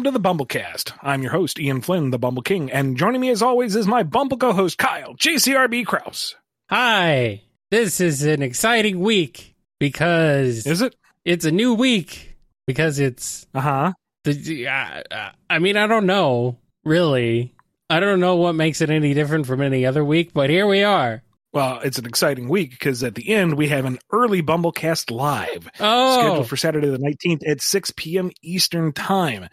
Welcome to the BumbleKast. I'm your host, Ian Flynn, the Bumble King, and joining me as always is my Bumble co-host, Kyle, JCRB Kraus. Hi. This is an exciting week because Is it? it's a new week because it's Uh-huh. the uh, uh, I mean I don't know really. I don't know what makes it any different from any other week, but here we are. Well, it's an exciting week because at the end we have an early BumbleKast live Oh. scheduled for Saturday the 19th at 6 p.m. Eastern Time.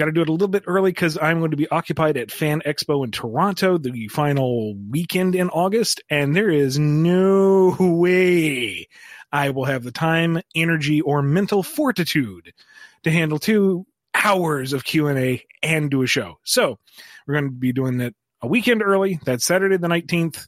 Got to do it a little bit early because I'm going to be occupied at Fan Expo in Toronto the final weekend in August, and there is no way I will have the time, energy, or mental fortitude to handle two hours of Q&A and do a show. So we're going to be doing it a weekend early. That's Saturday the 19th.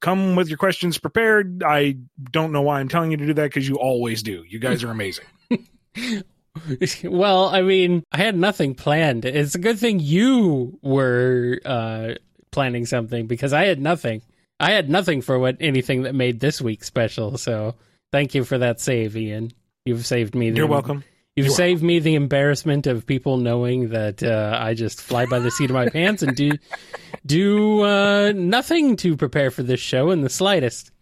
Come with your questions prepared. I don't know why I'm telling you to do that because you always do. You guys are amazing. well, I mean, I had nothing planned. It's a good thing you were uh, planning something because I had nothing. I had nothing for what anything that made this week special. So thank you for that save, Ian. You've saved me. The, You're welcome. You've You're saved me the embarrassment of people knowing that uh, I just fly by the seat of my pants and do do uh, nothing to prepare for this show in the slightest.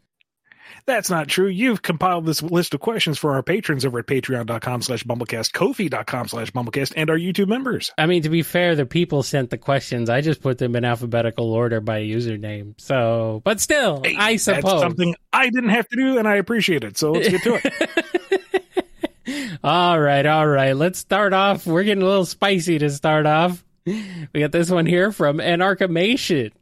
That's not true. You've compiled this list of questions for our patrons over at patreon.com slash bumblekast, kofi.com slash bumblekast, and our YouTube members. I mean, to be fair, the people sent the questions. I just put them in alphabetical order by username. So, but still, Hey, I That's suppose. something I didn't have to do, and I appreciate it. So let's get to it. all right, all right. Let's start off. We're getting a little spicy to start off. We got this one here from Anarchimation.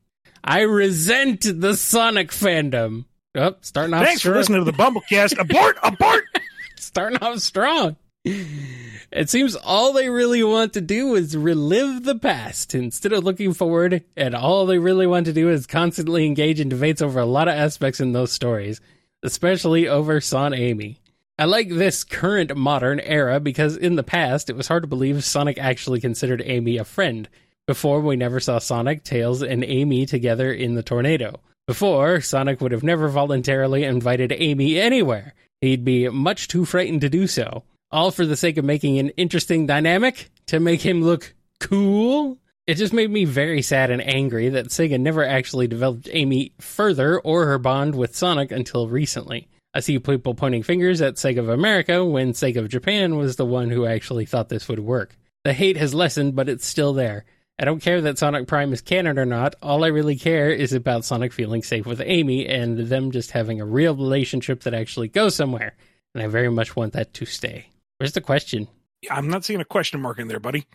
I resent the Sonic fandom. Starting off Thanks for listening to the BumbleKast. Abort! Abort! starting off strong. It seems all they really want to do is relive the past instead of looking forward, and all they really want to do is constantly engage in debates over a lot of aspects in those stories, especially over SonAmy. I like this current modern era because in the past it was hard to believe Sonic actually considered Amy a friend. Before, we never saw Sonic, Tails, and Amy together in the tornado. Before, Sonic would have never voluntarily invited Amy anywhere. He'd be much too frightened to do so. All for the sake of making an interesting dynamic to make him look cool. It just made me very sad and angry that Sega never actually developed Amy further or her bond with Sonic until recently. I see people pointing fingers at Sega of America when Sega of Japan was the one who actually thought this would work. The hate has lessened, but it's still there. I don't care that Sonic Prime is canon or not. All I really care is about Sonic feeling safe with Amy and them just having a real relationship that actually goes somewhere. And I very much want that to stay. Where's the question? I'm not seeing a question mark in there, buddy.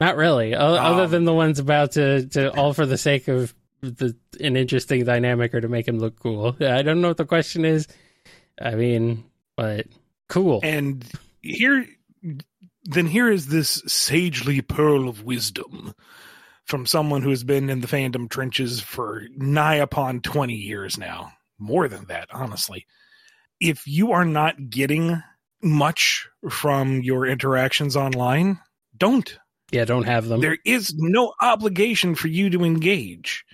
Not really, o- other Um, than the ones about to, to all for the sake of the an interesting dynamic or to make him look cool. I don't know what the question is. I mean, but cool. And here, then here is this sagely pearl of wisdom from someone who has been in the fandom trenches for nigh upon 20 years now. More than that, honestly. If you are not getting much from your interactions online, don't. yeah, don't have them. There is no obligation for you to engage.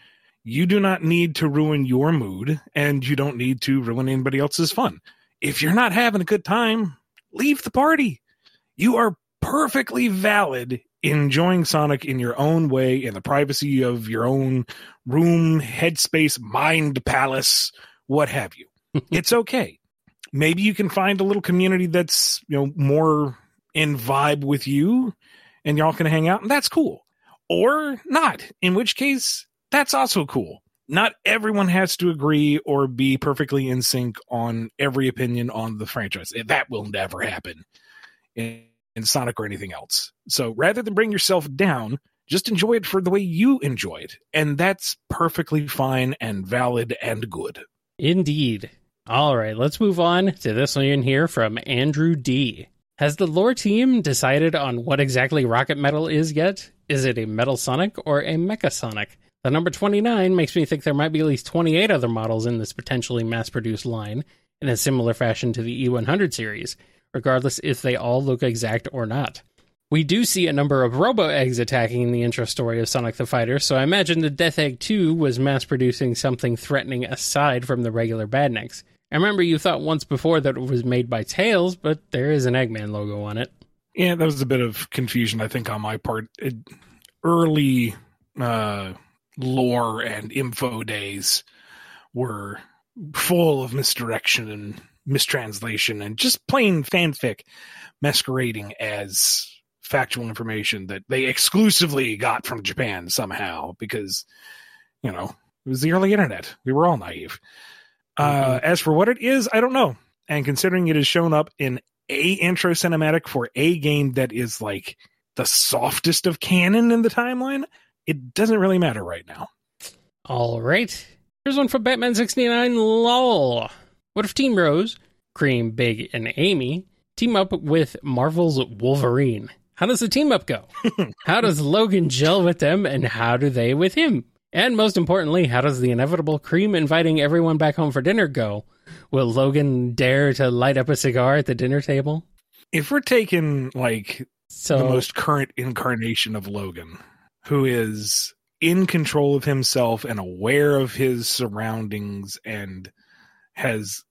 You do not need to ruin your mood, and you don't need to ruin anybody else's fun. If you're not having a good time, leave the party. You are perfectly valid enjoying Sonic in your own way, in the privacy of your own room, headspace, mind palace, what have you. it's okay. Maybe you can find a little community that's, you know, more in vibe with you and y'all can hang out and that's cool. Or not, in which case that's also cool. Not everyone has to agree or be perfectly in sync on every opinion on the franchise. That will never happen Sonic or anything else. So rather than bring yourself down, just enjoy it for the way you enjoy it. And that's perfectly fine and valid and good. Indeed. All right, let's move on to this one in here from Andrew D. Has the lore team decided on what exactly Rocket Metal is yet? Is it a Metal Sonic or a Mecha Sonic? The number 29 makes me think there might be at least 28 other models in this potentially mass produced line in a similar fashion to the E100 series, regardless if they all look exact or not. We do see a number of robo eggs attacking in the intro story of Sonic the Fighter, so I imagine the Death Egg 2 was mass producing something threatening aside from the regular Badniks. I remember you thought once before that it was made by Tails, but there is an Eggman logo on it. Yeah, that was a bit of confusion, I think, on my part. It, early uh, lore and info days were full of misdirection and mistranslation and just plain fanfic masquerading as factual information that they exclusively got from Japan somehow because, you know, it was the early internet. We were all naive. Uh, as for what it is, I don't know. And considering it has shown up in a intro cinematic for a game that is like the softest of canon in the timeline, it doesn't really matter right now. All right. Here's one from Batman 69 LOL. What if Team Rose, Cream, Big, and Amy team up with Marvel's Wolverine? How does the team up go? how does Logan gel with them, and how do they with him? And most importantly, how does the inevitable Cream inviting everyone back home for dinner go? Will Logan dare to light up a cigar at the dinner table? If we're taking like So the most current incarnation of Logan, who is in control of himself and aware of his surroundings and has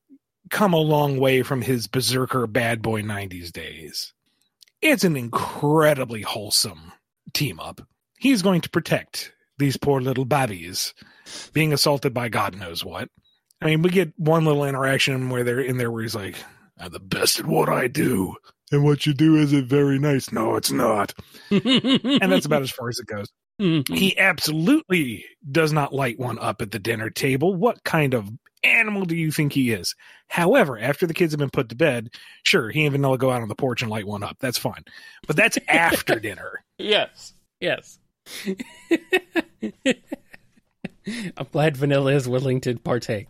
come a long way from his berserker bad boy 90s days. It's an incredibly wholesome team up. He's going to protect these poor little babbies being assaulted by God knows what. I mean, we get one little interaction where they're in there where he's like, I'm the best at what I do. And what you do isn't very nice. No, it's not. And that's about as far as it goes. Mm-hmm. He absolutely does not light one up at the dinner table. What kind of animal do you think he is? However, after the kids have been put to bed, sure, he and Vanilla go out on the porch and light one up. That's fine. But that's after dinner. Yes. Yes. I'm glad Vanilla is willing to partake.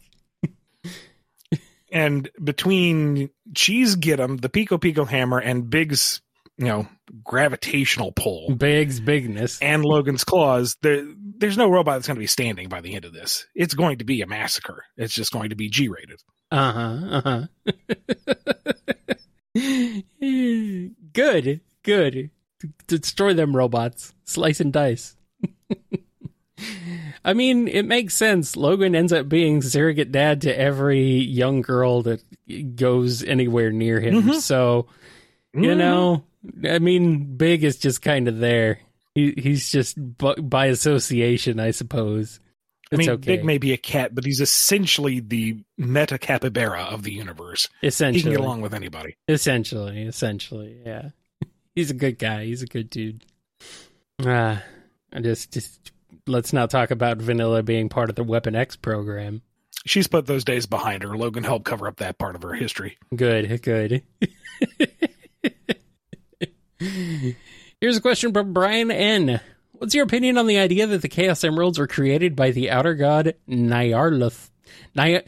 And between Cheese Get 'em, the Piko Piko hammer, and Big's, you know, gravitational pull, Big's bigness. and Logan's claws, there, there's no robot that's going to be standing by the end of this. It's going to be a massacre. It's just going to be G rated. Uh huh. Uh huh. good. Good. Destroy them robots. Slice and dice. I mean, it makes sense. Logan ends up being surrogate dad to every young girl that goes anywhere near him. Mhm. So, you Mhm. know, I mean, Big is just kind of there. He, he's just by association, I suppose. I mean, okay. Big may be a cat, but he's essentially the meta capybara of the universe. Essentially, He can get along with anybody. Essentially, essentially, yeah. He's a good guy. He's a good dude. Ah, I just, just let's not talk about Vanilla being part of the Weapon X program. She's put those days behind her. Logan helped cover up that part of her history. Good, good. Here's a question from Brian N. What's your opinion on the idea that the Chaos Emeralds were created by the outer god Nyarlath, Ny,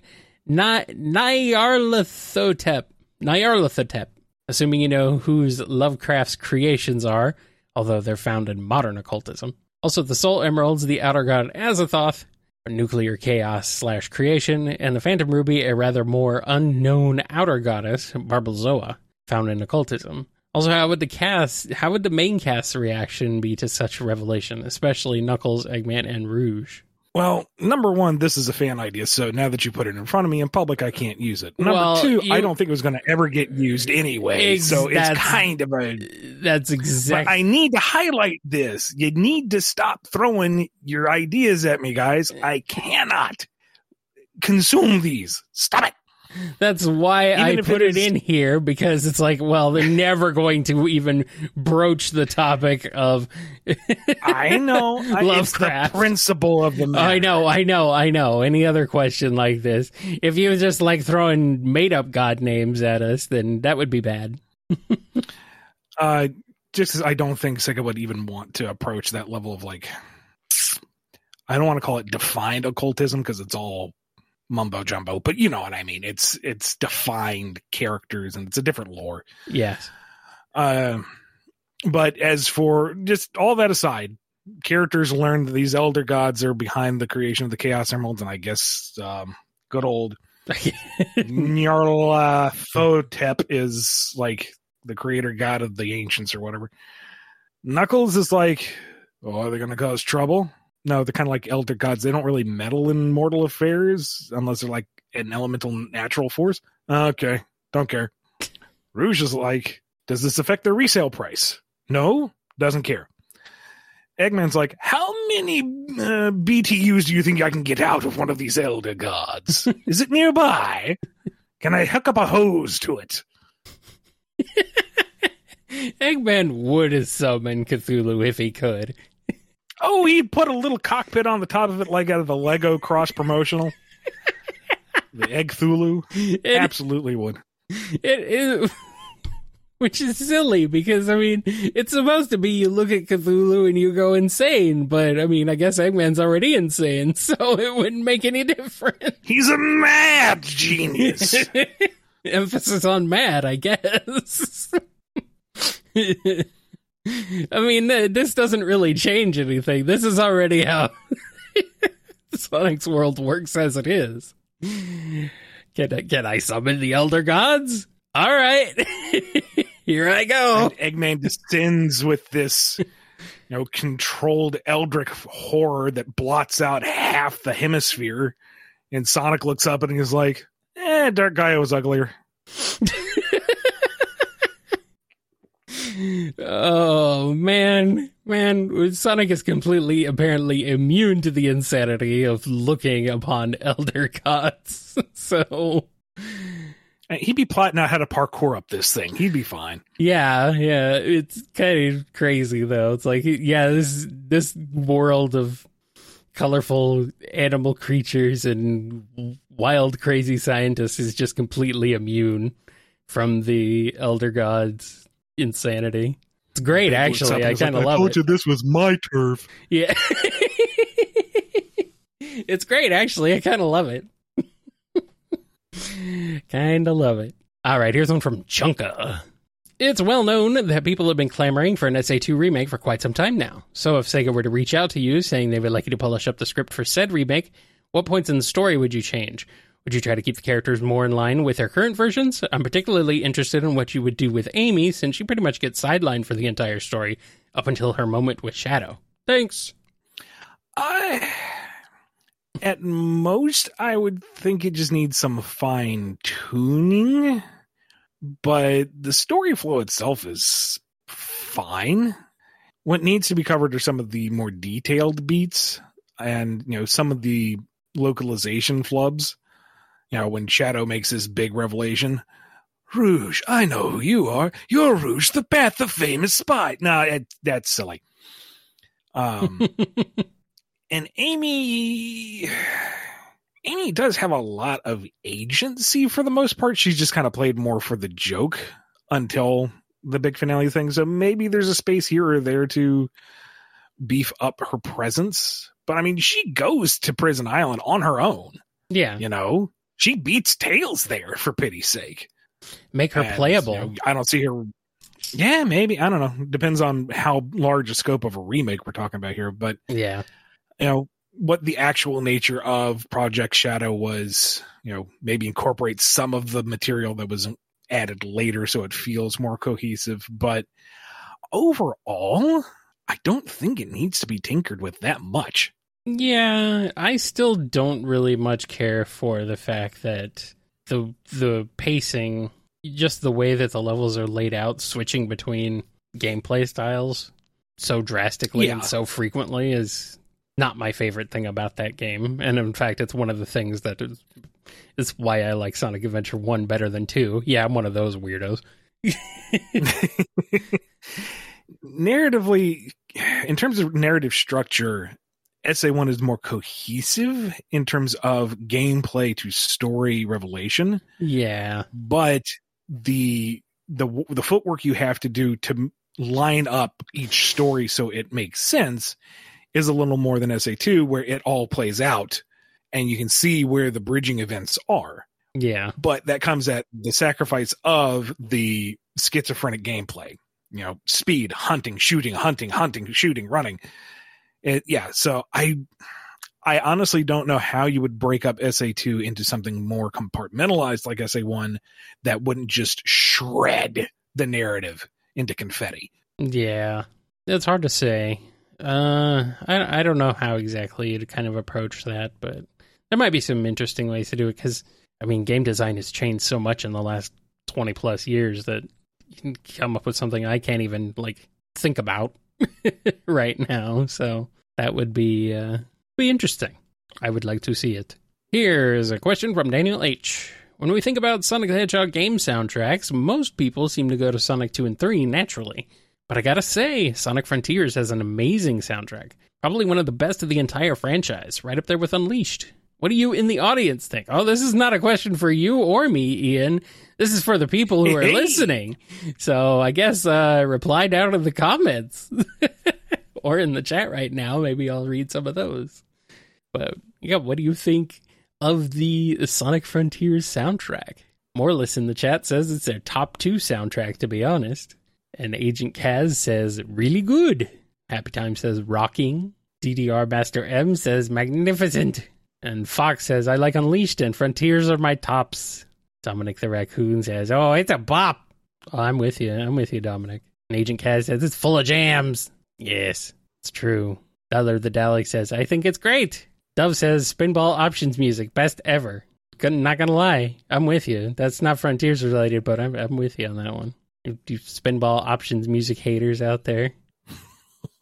Ny, Nyarlathotep? Nyarlathotep. Assuming you know whose Lovecraft's creations are, although they're found in modern occultism. Also, the Soul Emeralds, the outer god Azathoth, nuclear chaos slash creation, and the Phantom Ruby, a rather more unknown outer goddess, Barbalzoa, found in occultism. Also, how would the cast, how would the main cast's reaction be to such a revelation, especially Knuckles, Eggman, and Rouge? Well, number one, this is a fan idea, so now that you put it in front of me in public, I can't use it. Number Well, two, you- I don't think it was going to ever get used anyway, Ex- so it's kind of a. That's exactly. I need to highlight this. You need to stop throwing your ideas at me, guys. I cannot consume these. Stop it. That's why I Even if put it it, is- in here because it's like, well, they're never going to even broach the topic of. I know. I, it's the principle of the matter. I know, I know, I know. Any other question like this? If you were just like throwing made up god names at us, then that would be bad. Uh, just as I don't think Sega would even want to approach that level of like, I don't want to call it defined occultism because it's all mumbo jumbo, but you know what I mean. It's it's defined characters and it's a different lore. Yes. Uh, but as for just all that aside, characters learn that these elder gods are behind the creation of the Chaos Emeralds, and I guess um, good old Nyarlathotep is like the creator god of the ancients or whatever. Knuckles is like, oh, are they going to cause trouble? No, they're kind of like elder gods. They don't really meddle in mortal affairs unless they're like an elemental natural force. Okay, don't care. Rouge is like, Does this affect their resale price? No, doesn't care. Eggman's like, how many uh, BTUs do you think I can get out of one of these elder gods? Is it nearby? Can I hook up a hose to it? Eggman would summon Cthulhu if he could. Oh, he'd put a little cockpit on the top of it, like out of the Lego cross promotional. the Egg Thulu, It, absolutely would. it is, which is silly because I mean it's supposed to be you look at Cthulhu and you go insane, but I mean I guess Eggman's already insane, so it wouldn't make any difference. He's a mad genius. Emphasis on mad, I guess. I mean, th- this doesn't really change anything. This is already how Sonic's world works as it is. Can I, can I summon the Elder Gods? All right. Here I go. and Eggman descends with this, you know, controlled Eldritch horror that blots out half the hemisphere. And Sonic looks up and he's like, "Eh, Dark Gaia was uglier." Oh man, man, Sonic is completely apparently immune to the insanity of looking upon elder gods. so He'd be plotting out how to parkour up this thing. He'd be fine. yeah, yeah, it's kind of crazy though. It's like yeah, this this world of colorful animal creatures and wild crazy scientists is just completely immune from the elder gods insanity. It's great Big looks up actually. I like, kind of love told it. you this was my turf. Yeah. it's great, actually. I kind of love it. kind of love it. All right, here's one from Chunka. It's well known that people have been clamoring for an SA2 remake for quite some time now. So if Sega were to reach out to you saying they would like you to polish up the script for said remake, what points in the story would you change? Would you try to keep the characters more in line with their current versions? I'm particularly interested in what you would do with Amy, since she pretty much gets sidelined for the entire story up until her moment with Shadow. Thanks. I, at most, I would think it just needs some fine tuning, but the story flow itself is fine. What needs to be covered are some of the more detailed beats and, you know, some of the localization flubs. You know, when Shadow makes this big revelation, Rouge, I know who you are. You're Rouge, the path the famous spy. No, it, that's silly. Um, and Amy Amy does have a lot of agency for the most part. She's just kind of played more for the joke until the big finale thing. So maybe there's a space here or there to beef up her presence. But I mean, she goes to Prison Island on her own, yeah, you know? She beats Tails there for pity's sake. make her And, playable. you know, I don't see her. Yeah, maybe. I don't know. Depends on how large a scope of a remake we're talking about here. But yeah, you know what the actual nature of project shadow was you know maybe incorporate some of the material that was added later so it feels more cohesive but overall i don't think it needs to be tinkered with that much yeah. I still don't really much care for the fact that the the pacing, just the way that the levels are laid out, switching between gameplay styles so drastically and so frequently is not my favorite thing about that game. And in fact, it's one of the things that is, is why I like Sonic Adventure 1 better than 2. Yeah, I'm one of those weirdos. narratively in terms of narrative structure sa1 is more cohesive in terms of gameplay to story revelation Yeah. but the the the footwork you have to do to line up each story so it makes sense is a little more than SA2 where it all plays out and you can see where the bridging events are Yeah. but that comes at the sacrifice of the schizophrenic gameplay you know speed hunting shooting hunting hunting shooting running it, yeah so i i honestly don't know how you would break up sa2 into something more compartmentalized like sa1 that wouldn't just shred the narrative into confetti Yeah, it's hard to say. Uh, I I don't know how exactly to kind of approach that, but there might be some interesting ways to do it because I mean, game design has changed so much in the last twenty plus years that you can come up with something I can't even like think about right now. So that would be uh, be interesting. I would like to see it. Here's a question from Daniel H. When we think about Sonic the Hedgehog game soundtracks, most people seem to go to Sonic 2 and 3 naturally. But I gotta say, Sonic Frontiers has an amazing soundtrack. Probably one of the best of the entire franchise, right up there with Unleashed. What do you in the audience think? Oh, this is not a question for you or me, Ian. This is for the people who are Hey. listening. So I guess uh, reply down in the comments or in the chat right now. Maybe I'll read some of those. But yeah, what do you think of the, the Sonic Frontiers soundtrack? Morlis in the chat says it's their top two soundtrack, to be honest. And Agent Kaz says, really good. Happy Time says, rocking. DDR Master M says, magnificent. And Fox says, I like Unleashed and Frontiers are my tops. Dominic the Raccoon says, oh, it's a bop. Oh, I'm with you. I'm with you, Dominic. And Agent Kaz says, it's full of jams. Yes, it's true. Dollar the Dalek says, I think it's great. Dove says, Spinball Options music, best ever. Not gonna lie, I'm with you. That's not Frontiers related, but I'm, I'm with you on that one. You, you Spinball Options music haters out there.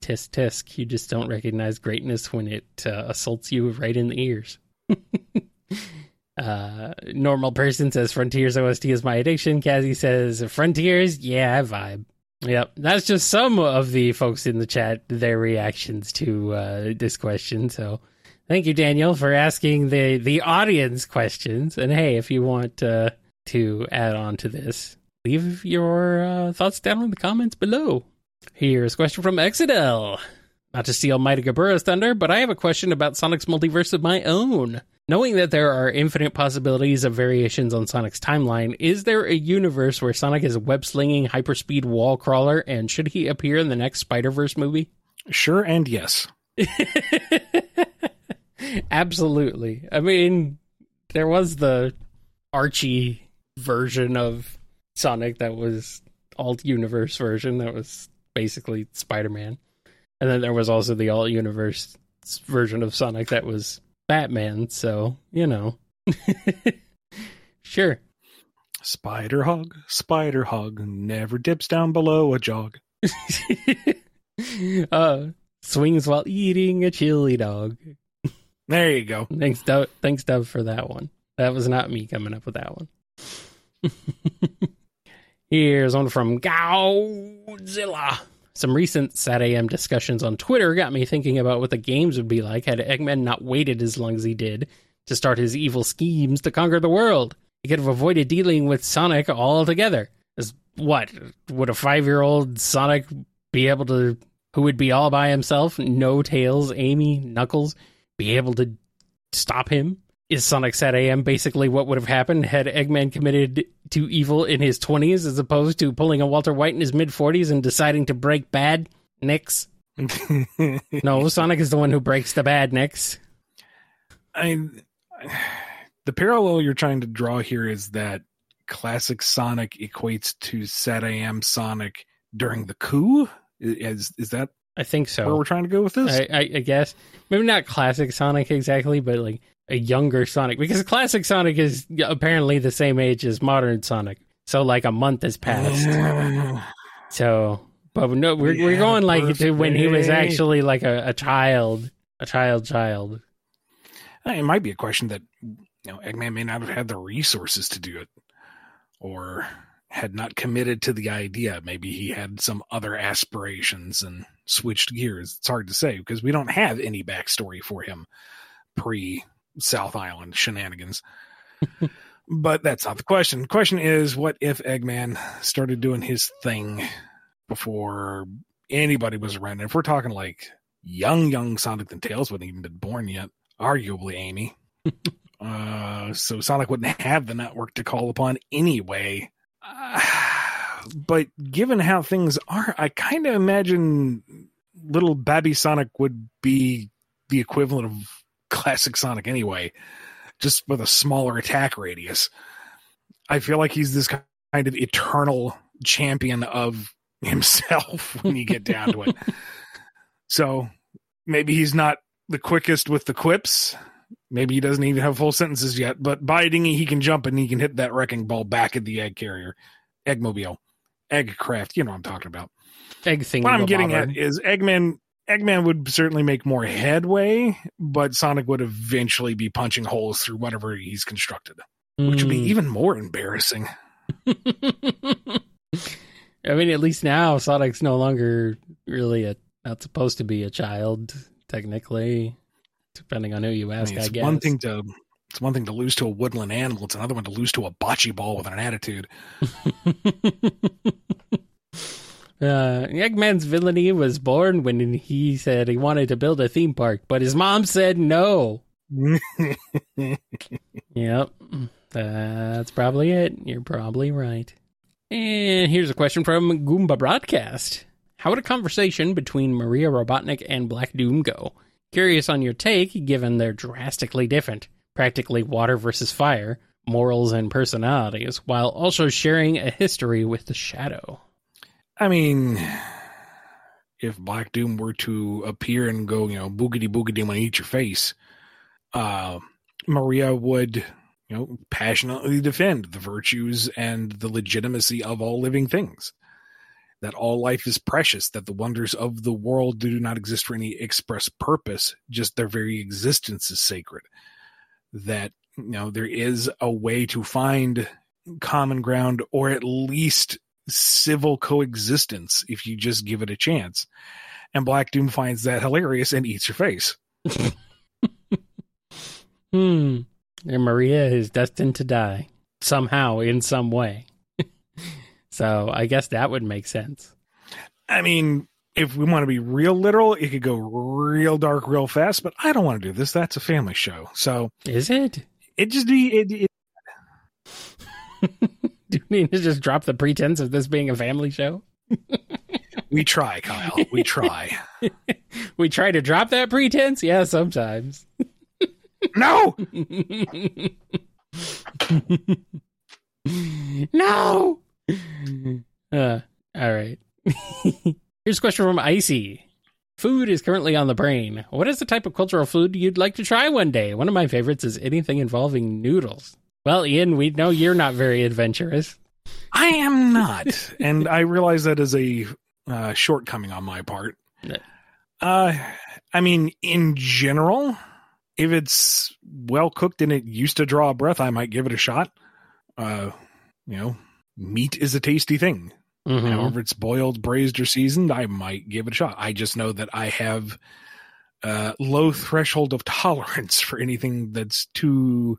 tisk tisk. You just don't recognize greatness when it uh, assaults you right in the ears. uh, normal person says Frontiers OST is my addiction. Kazzy says Frontiers, yeah, I vibe. Yep, that's just some of the folks in the chat their reactions to uh, this question. So, thank you, Daniel, for asking the the audience questions. And hey, if you want uh, to add on to this, leave your uh, thoughts down in the comments below. Here's a question from Exidel. Not to steal Mighty Gabura's thunder, but I have a question about Sonic's multiverse of my own. Knowing that there are infinite possibilities of variations on Sonic's timeline, is there a universe where Sonic is a web slinging hyperspeed wall crawler, and should he appear in the next Spider Verse movie? Sure and yes. Absolutely. I mean, there was the Archie version of Sonic that was alt universe version that was basically Spider Man. And then there was also the alt universe version of Sonic that was Batman. So, you know. sure. Spider hog, spider hog, never dips down below a jog. uh, swings while eating a chili dog. There you go. Thanks, Dove, thanks, Dove, for that one. That was not me coming up with that one. Here's one from Godzilla. Some recent Sat AM discussions on Twitter got me thinking about what the games would be like had Eggman not waited as long as he did to start his evil schemes to conquer the world. He could have avoided dealing with Sonic altogether. As what would a five-year-old Sonic be able to? Who would be all by himself? No Tails, Amy, Knuckles, be able to stop him? Is Sonic Sat AM basically what would have happened had Eggman committed to evil in his 20s as opposed to pulling a Walter White in his mid 40s and deciding to break bad? Nix. No, Sonic is the one who breaks the bad, Nix. I mean the parallel you're trying to draw here is that classic Sonic equates to Sat AM Sonic during the coup. Is is that I think so. where we're trying to go with this? I, I, I guess. Maybe not classic Sonic exactly, but like a younger Sonic. Because classic Sonic is apparently the same age as modern Sonic. So like a month has passed. So, but no, we're we're going like to when he was actually like a, a child, a child, child. it might be a question that you know Eggman may not have had the resources to do it, or had not committed to the idea. Maybe he had some other aspirations and switched gears. It's hard to say because we don't have any backstory for him pre South Island shenanigans. but that's not the question. The question is, what if Eggman started doing his thing before anybody was around? If we're talking like young, young Sonic and Tails wouldn't even been born yet, arguably Amy. uh, so Sonic wouldn't have the network to call upon anyway. Uh, but given how things are, I kind of imagine little Babby Sonic would be the equivalent of classic Sonic anyway, just with a smaller attack radius. I feel like he's this kind of eternal champion of himself when you get down to it. So maybe he's not the quickest with the quips, maybe he doesn't even have full sentences yet, but by dingy he can jump and he can hit that wrecking ball back at the egg carrier, eggmobile, eggcraft. You know what I'm talking about. Egg thing. What I'm getting at is Eggman. Eggman would certainly make more headway, but Sonic would eventually be punching holes through whatever he's constructed, which would be Hmm. even more embarrassing. I mean, at least now Sonic's no longer really a not supposed to be a child, technically, depending on who you I ask. mean, I, it's guess one thing to it's one thing to lose to a woodland animal. It's another one to lose to a bocce ball with an attitude. Uh, Eggman's villainy was born when he said he wanted to build a theme park, but his mom said no. Yep, that's probably it. You're probably right. And here's a question from Goomba Broadcast. How would a conversation between Maria Robotnik and Black Doom go? Curious on your take, given they're drastically different, practically water versus fire, morals and personalities, while also sharing a history with the Shadow. I mean, if Black Doom were to appear and go, you know, boogity boogity, I'm gonna eat your face, uh, Maria would, you know, passionately defend the virtues and the legitimacy of all living things. That all life is precious, that the wonders of the world do not exist for any express purpose, just their very existence is sacred. That, you know, there is a way to find common ground or at least civil coexistence if you just give it a chance. And Black Doom finds that hilarious and eats your face. Hmm. And Maria is destined to die somehow, in some way. so I guess that would make sense. I mean, if we want to be real literal, it could go real dark real fast, but I don't want to do this. That's a family show. So Is it? it just be it, it Do you need to just drop the pretense of this being a family show? we try, Kyle. We try. We try to drop that pretense? Yeah, sometimes. no! no! Uh, all right. Here's a question from Icy. Food is currently on the brain. What is the type of cultural food you'd like to try one day? One of my favorites is anything involving noodles. Well, Ian, we know you're not very adventurous. I am not. and I realize that is a uh, shortcoming on my part. Uh, I mean, in general, if it's well cooked and it used to draw a breath, I might give it a shot. Uh, you know, meat is a tasty thing. Mhm. However, it's boiled, braised, or seasoned, I might give it a shot. I just know that I have a low threshold of tolerance for anything that's too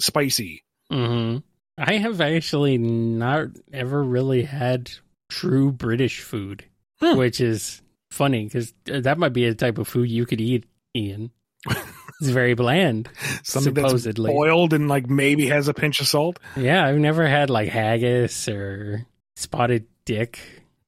spicy. hmm I have actually not ever really had true British food, Hmm. which is funny because that might be a type of food you could eat, Ian. it's very bland. Something Supposedly. boiled and like maybe has a pinch of salt. Yeah, I've never had like haggis or spotted dick.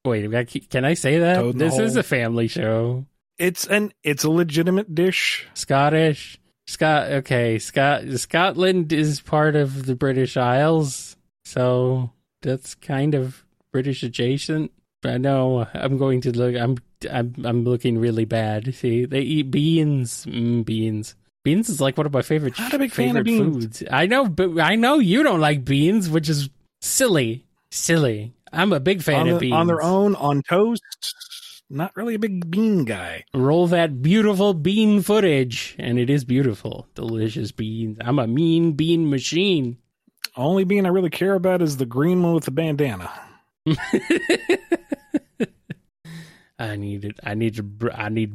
Wait, can I say that? Toad This is a family show. It's an it's a legitimate dish. Scottish. Scott. Okay, Scott. Scotland is part of the British Isles, so that's kind of British adjacent. I know. I'm going to look. I'm. I'm. I'm looking really bad. See, they eat beans. Mm, beans. Beans is like one of my favorite Not a big fan of beans. foods. I know, but I know you don't like beans, which is silly. Silly. I'm a big fan on, of beans. on their own, on toast. Not really a big bean guy. roll that beautiful bean footage and it is beautiful. Delicious beans. I'm a mean bean machine. Only bean I really care about is the green one with the bandana. i need it. I need to br- i need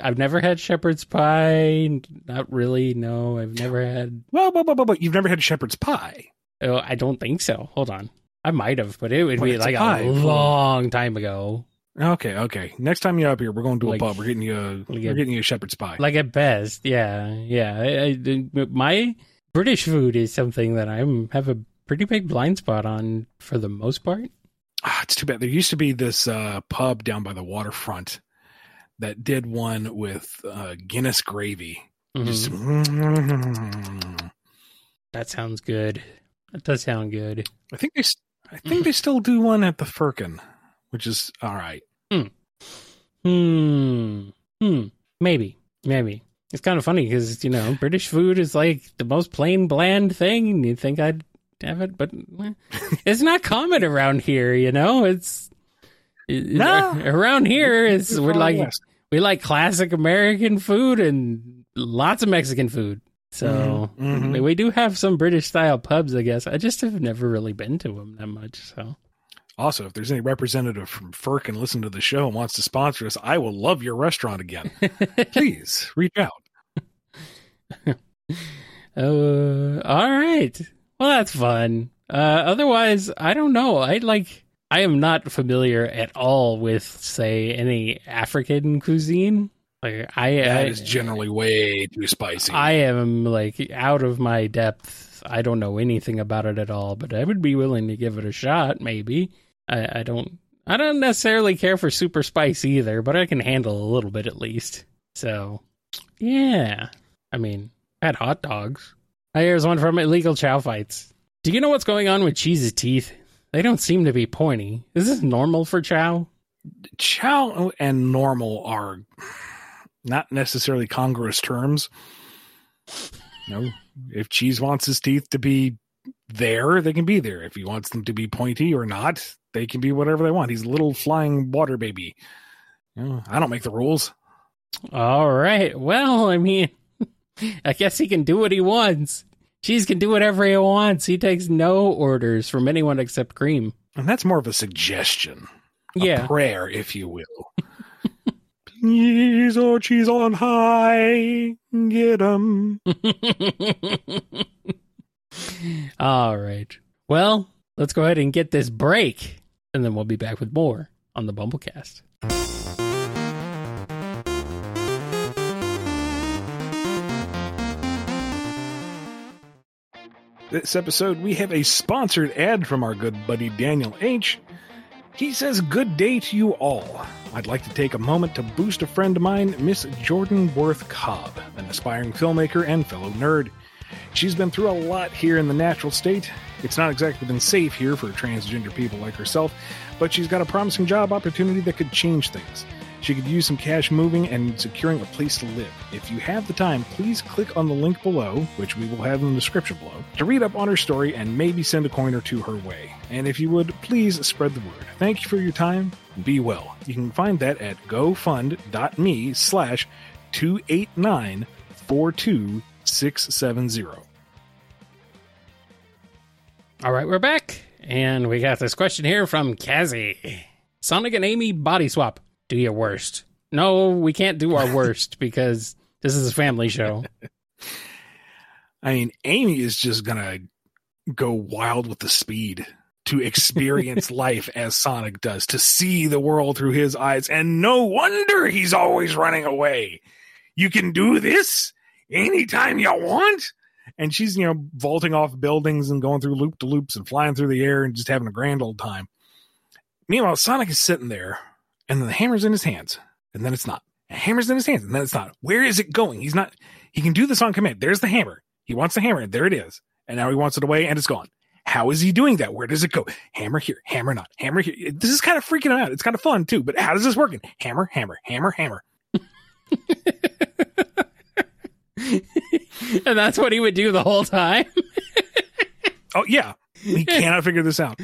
i've never had shepherd's pie. Not really no. I've never had Well, but, but, but, but you've never had shepherd's pie. oh i don't think so. Hold on. I might have but it would But be like a a long time ago Okay, okay. Next time you're up here, we're going to a Like- pub. We're getting you a Like we're getting you a shepherd's pie. like at best yeah yeah I, I, my british food is something that i'm have a pretty big blind spot on for the most part Ah, it's too bad. There used to be this uh, pub down by the waterfront that did one with uh, Guinness gravy. Mhm. Just That sounds good. That does sound good. I think they I think they still do one at the Firkin, which is all right. Hmm. Hmm. Maybe. Maybe. It's kind of funny because you know British food is like the most plain bland thing. You'd think I'd have it, but it's not common around here. You know, it's No. around here. It's we're like west. we like classic American food and lots of Mexican food. So Mhm, mhm. we do have some British style pubs, I guess. I just have never really been to them that much. So Also, if there's any representative from Firkin listen to the show and wants to sponsor us, I will love your restaurant again. Please reach out. Uh, all right. Well, that's fun. Uh, otherwise, I don't know. I like. I am not familiar at all with, say, any African cuisine. Like I, That I is generally way too spicy. I am like out of my depth. I don't know anything about it at all, but I would be willing to give it a shot. Maybe. I, I don't. I don't necessarily care for super spice either, but I can handle a little bit at least. So, yeah. I mean, I had hot dogs. I here's one from illegal Chao fights. Do you know what's going on with cheese's teeth? They don't seem to be pointy. Is this normal for Chao? Chao and normal are not necessarily congruous terms. No, if cheese wants his teeth to be there, they can be there. If he wants them to be pointy or not, they can be whatever they want. He's a little flying water baby. You know, I don't make the rules. All right. Well, I mean, I guess he can do what he wants. Cheese can do whatever he wants. He takes no orders from anyone except cream. And that's more of a suggestion. A Yeah. prayer, if you will. Please, oh cheese on high, get him. All right. Well, let's go ahead and get this break, and then we'll be back with more on the BumbleKast. This episode, we have a sponsored ad from our good buddy Daniel H. He says, Good day to you all. I'd like to take a moment to boost a friend of mine, Miss Jordan Worth Cobb, an aspiring filmmaker and fellow nerd. She's been through a lot here in the natural state. It's not exactly been safe here for transgender people like herself, but she's got a promising job opportunity that could change things. She could use some cash moving and securing a place to live. If you have the time, please click on the link below, which we will have in the description below, to read up on her story and maybe send a coin or two her way. And if you would, please spread the word. Thank you for your time. Be well. You can find that at gofund.me slash 289-42670. All right, we're back, and we got this question here from Kazzy. Sonic and Amy body swap. Do your worst. No, we can't do our worst because this is a family show. I mean, Amy is just gonna go wild with the speed to experience life as Sonic does, to see the world through his eyes, and no wonder he's always running away. You can do this anytime you want. And she's, you know, vaulting off buildings and going through loop to loops and flying through the air and just having a grand old time. Meanwhile, Sonic is sitting there and the hammer's in his hands, and then it's not. The hammer's in his hands, and then it's not. Where is it going? He's not. He can do this on command. There's the hammer. He wants the hammer, and there it is. And now he wants it away, and it's gone. How is he doing that? Where does it go? Hammer here, hammer not, hammer here. This is kind of freaking out. It's kind of fun too. But how does this working? Hammer, hammer, hammer, hammer. and that's what he would do the whole time. Oh yeah, he cannot figure this out.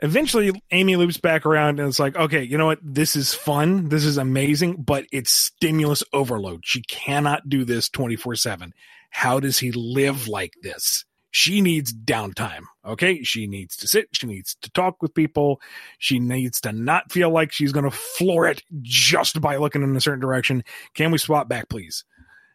Eventually, Amy loops back around and it's like, okay, you know what? This is fun. This is amazing, but it's stimulus overload. She cannot do this 24 7. How does he live like this? She needs downtime. Okay. She needs to sit. She needs to talk with people. She needs to not feel like she's going to floor it just by looking in a certain direction. Can we swap back, please?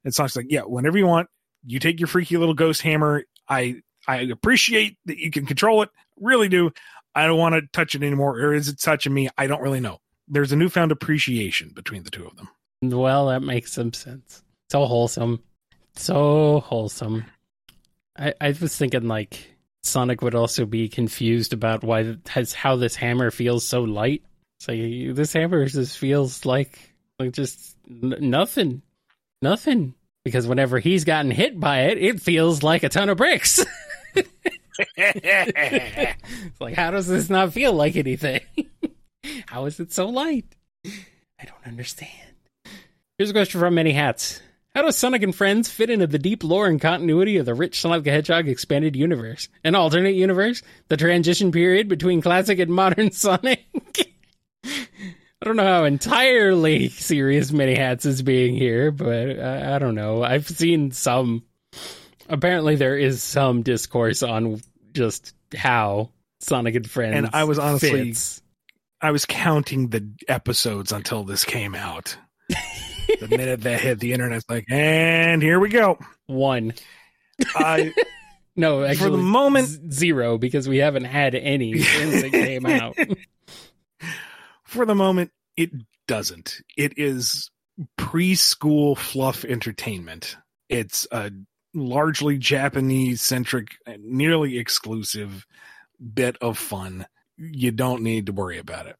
It's not like, yeah, whenever you want, you take your freaky little ghost hammer. I I appreciate that you can control it. Really do. I don't want to touch it anymore. Or is it touching me? I don't really know. There's a newfound appreciation between the two of them. well, that makes some sense. So wholesome. So wholesome. I, I was thinking like Sonic would also be confused about why has how this hammer feels so light. It's like this hammer just feels like like just n- nothing, nothing. Because whenever he's gotten hit by it, it feels like a ton of bricks. It's like, how does this not feel like anything? how is it so light? I don't understand. Here's a question from Many Hats. How does Sonic and Friends fit into the deep lore and continuity of the rich Sonic the Hedgehog expanded universe? An alternate universe? The transition period between classic and modern Sonic? I don't know how entirely serious Mini Hats is being here, but I, I don't know. I've seen some. Apparently, there is some discourse on just how Sonic and Friends. And I was honestly- fits. I was counting the episodes until this came out. the minute that hit the internet, it's like, and here we go. one. I No, actually, for the moment, z- zero because we haven't had any since it came out. For the moment, it doesn't. It is preschool fluff entertainment. It's a largely Japanese centric, nearly exclusive bit of fun. You don't need to worry about it.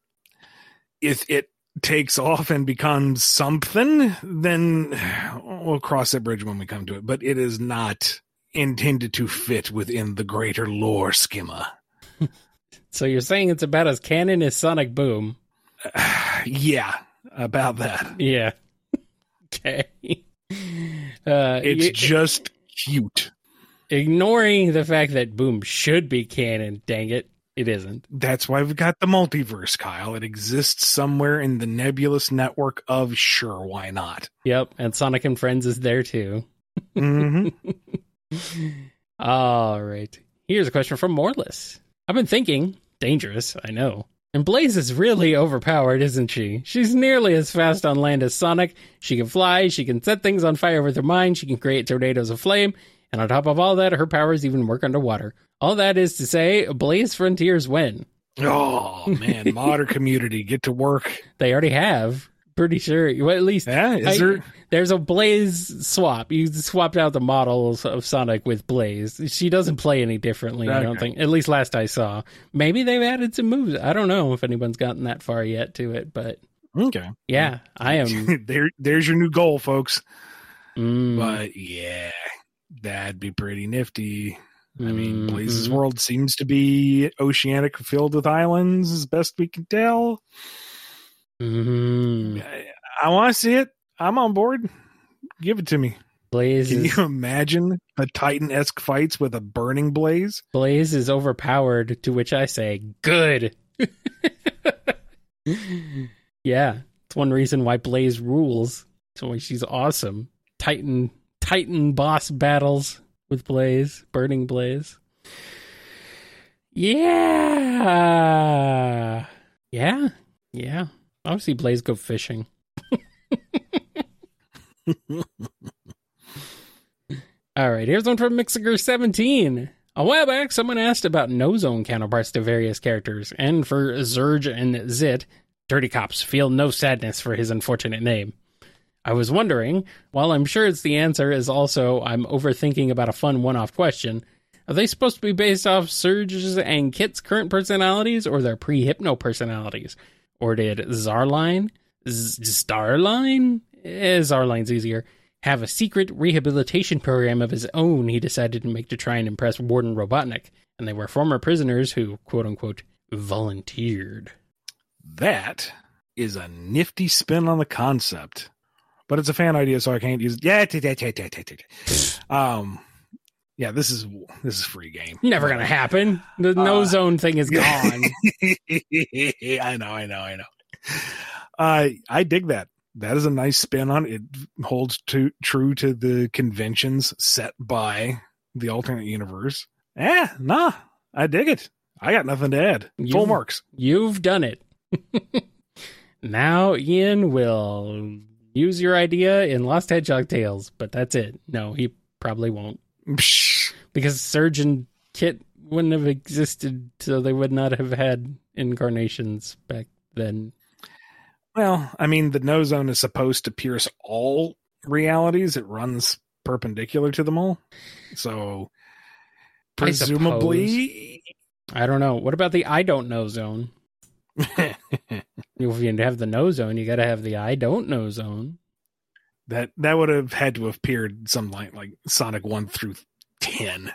If it takes off and becomes something, then we'll cross that bridge when we come to it. But it is not intended to fit within the greater lore schema. So you're saying it's about as canon as Sonic Boom? yeah, about that. Yeah. okay. Uh, It's you- just cute. ignoring the fact that Boom should be canon. Dang it, it isn't. That's why we've got the multiverse, Kyle. It exists somewhere in the nebulous network of sure, why not? Yep, and Sonic and Friends is there too. hmm All right. Here's a question from Morless. I've been thinking, dangerous, I know. And Blaze is really overpowered, isn't she? She's nearly as fast on land as Sonic. She can fly, she can set things on fire with her mind, she can create tornadoes of flame, and on top of all that, her powers even work underwater. All that is to say, Blaze Frontiers win. Oh man, modding community, get to work. They already have. Pretty sure. Well, at least Yeah, is I- there? there's a Blaze swap. You swapped out the models of Sonic with Blaze. She doesn't play any differently, I don't think. At least last I saw. Maybe they've added some moves. I don't know if anyone's gotten that far yet to it, but Okay, yeah, I am. there, there's your new goal, folks. Mm, But yeah, that'd be pretty nifty. I mean, Blaze's mhm. world seems to be oceanic, filled with islands, as best we can tell. Mhm. I, I want to see it. I'm on board. Give it to me. Blaze Can is, you imagine a Titan esque fights with a burning blaze? Blaze is overpowered, to which I say, good. yeah, it's one reason why Blaze rules. It's why she's awesome. Titan Titan boss battles with Blaze, burning Blaze. Yeah. Yeah. Yeah. See Blaze go fishing. All right, here's one from Mixiger17. A while back, someone asked about no zone counterparts to various characters, and for Zurge and Zit, Dirty Cops feel no sadness for his unfortunate name. I was wondering, while I'm sure it's the answer is also I'm overthinking about a fun one off question, are they supposed to be based off Surge's and Kit's current personalities or their pre hypno personalities? Or did Zarline, Z- Starline? Eh, Zarline's easier have a secret rehabilitation program of his own he decided to make to try and impress Warden Robotnik, and they were former prisoners who, quote unquote, volunteered. That is a nifty spin on the concept, but it's a fan idea, so I can't use it. Yeah, um, yeah, this is this is free game. Never gonna happen. The no Uh, zone thing is gone. I know, I know, I know. Uh, I dig that. That is a nice spin on it. It holds to, true to the conventions set by the alternate universe. Eh, nah, I dig it. I got nothing to add. You- Full marks. You've done it. now Ian will use your idea in Lost Hedgehog Tales, but that's it. No, he probably won't. Because Surge and Kit wouldn't have existed, so they would not have had incarnations back then. Well, I mean, the no zone is supposed to pierce all realities. It runs perpendicular to them all. So, I presumably, I don't know. What about the I don't know zone? If you have the no zone, you got to have the I don't know zone. That that would have had to have appeared some like like Sonic one through ten.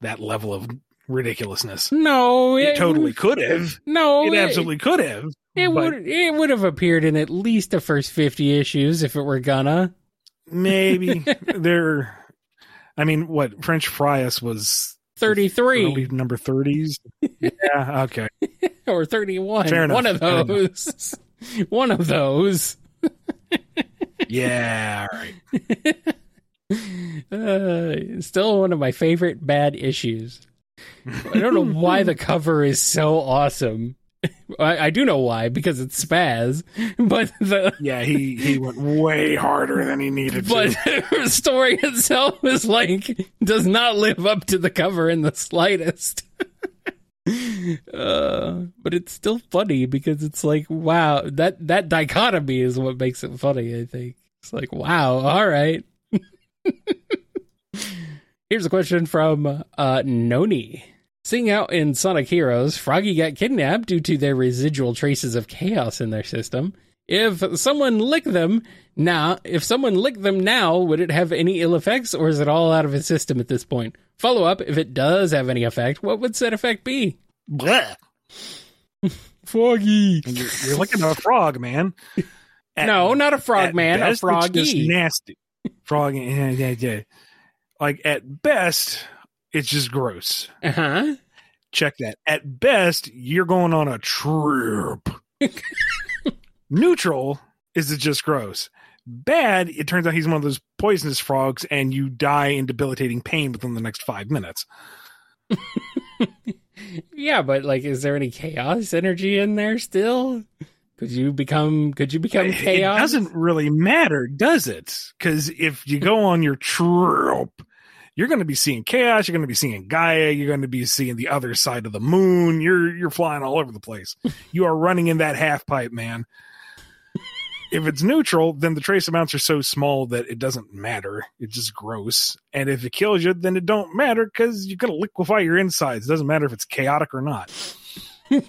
That level of ridiculousness. No, It totally could have. No, It absolutely could have. It but- would it would have appeared in at least the first fifty issues if it were gonna. maybe they're. I mean, what French fries was early 33 number thirties. yeah. Okay. or 31. Fair enough, One of those. One of those. Yeah. All right. Uh, still one of my favorite bad issues. I don't know why the cover is so awesome. I, I do know why because it's Spaz, but the Yeah. He he went way harder than he needed to but to. the story itself is like does not live up to the cover in the slightest. uh, but it's still funny because it's like wow that that dichotomy is what makes it funny. I think it's like wow, all right. Here's a question from uh, Noni. Seeing out in Sonic Heroes, Froggy got kidnapped due to their residual traces of chaos in their system. If someone licked them now, if someone licked them now, would it have any ill effects, or is it all out of his system at this point? Follow up: If it does have any effect, what would said effect be? Blech. Froggy. You're, you're looking at a frog, man. At- No, not a frog man, a best, it's just froggy. nasty. Frog. Yeah, yeah, yeah. Like at best, it's just gross. Uh huh. Check that. At best, you're going on a trip. Neutral is it just gross. Bad, it turns out he's one of those poisonous frogs, and you die in debilitating pain within the next five minutes. Yeah, but like, is there any chaos energy in there still? Could you become? Could you become chaos? It doesn't really matter, does it? Because if you go on your trip, you're going to be seeing chaos. You're going to be seeing Gaia. You're going to be seeing the other side of the moon. You're you're flying all over the place. you are running in that half pipe, man. If it's neutral, then the trace amounts are so small that it doesn't matter. It's just gross. And if it kills you, then it don't matter because you're to liquefy your insides. It doesn't matter if it's chaotic or not.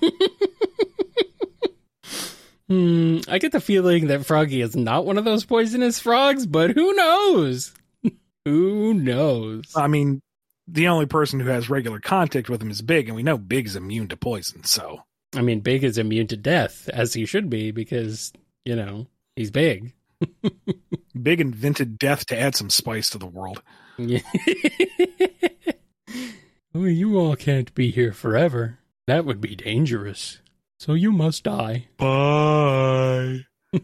Hmm, I get the feeling that Froggy is not one of those poisonous frogs, but who knows? who knows? I mean, the only person who has regular contact with him is Big, and we know Big's immune to poison. So I mean, Big is immune to death, as he should be, because, you know, he's big. Big invented death to add some spice to the world. Yeah. well, you all can't be here forever. That would be dangerous. So you must die. Bye.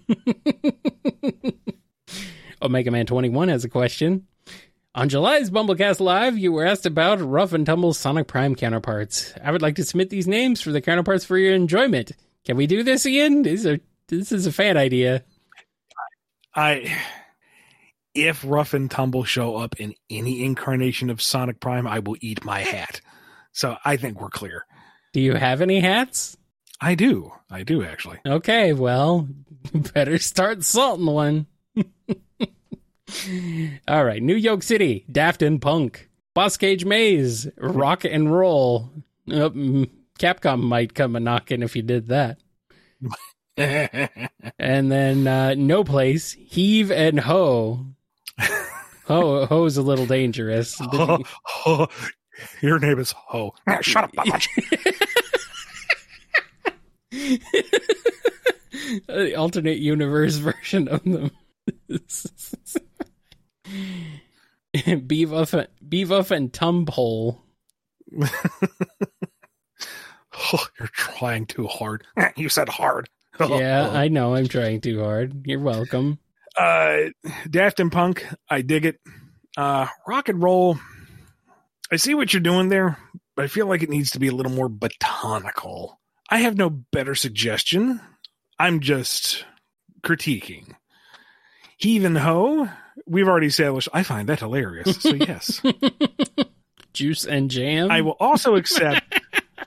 Omega Man 21 has a question. On July's BumbleKast Live, you were asked about Rough and Tumble Sonic Prime counterparts. I would like to submit these names for the counterparts for your enjoyment. Can we do this, Ian? These are, this is a fan idea. I if Rough and Tumble show up in any incarnation of Sonic Prime, I will eat my hat. So I think we're clear. Do you have any hats? I do. I do actually. Okay, well, better start salting one. All right, New York City, Daft and Punk, Boss Cage Maze, Rock and Roll. Mm, Capcom might come a knocking if you did that. And then uh, No Place, Heave and Ho. Ho Ho's a little dangerous. Ho, ho. Your name is Ho. Ah, Shut up, the alternate universe version of them. Beavuff, Beavuff and Tumpole. Oh, you're trying too hard. Ah, You said hard. Yeah, I know. I'm trying too hard. You're welcome. uh Daft and Punk, I dig it. Uh rock and roll. I see what you're doing there, but I feel like it needs to be a little more botanical. I have no better suggestion. I'm just critiquing. Heathen ho, we've already established I find that hilarious. So yes. Juice and jam. I will also accept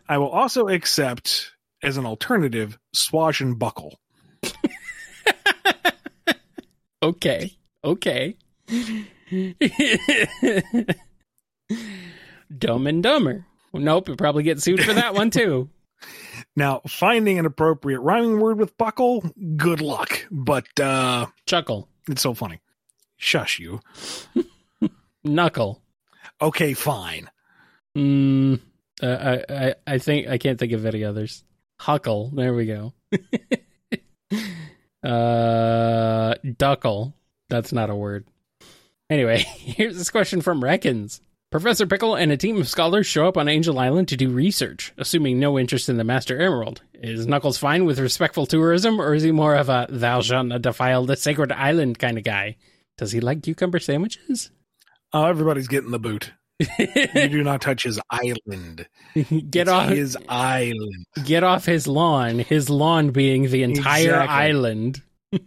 I will also accept as an alternative swash and buckle. Okay. Okay. Dumb and Dumber. Nope, you'll probably get sued for that one too. Now, finding an appropriate rhyming word with buckle, good luck. But uh Chuckle. it's so funny. Shush you. Knuckle. Okay, fine. Mm, uh, I, I I think I can't think of any others. Huckle. There we go. uh, duckle. That's not a word. Anyway, here's this question from Reckons. Professor Pickle and a team of scholars show up on Angel Island to do research, assuming no interest in the Master Emerald. Is Knuckles fine with respectful tourism, or is he more of a thou shalt not defile the sacred island kind of guy? Does he like cucumber sandwiches? Oh, everybody's getting the boot. You do not touch his island. get It's off his island. get off his lawn, his lawn being the entire Exactly. island.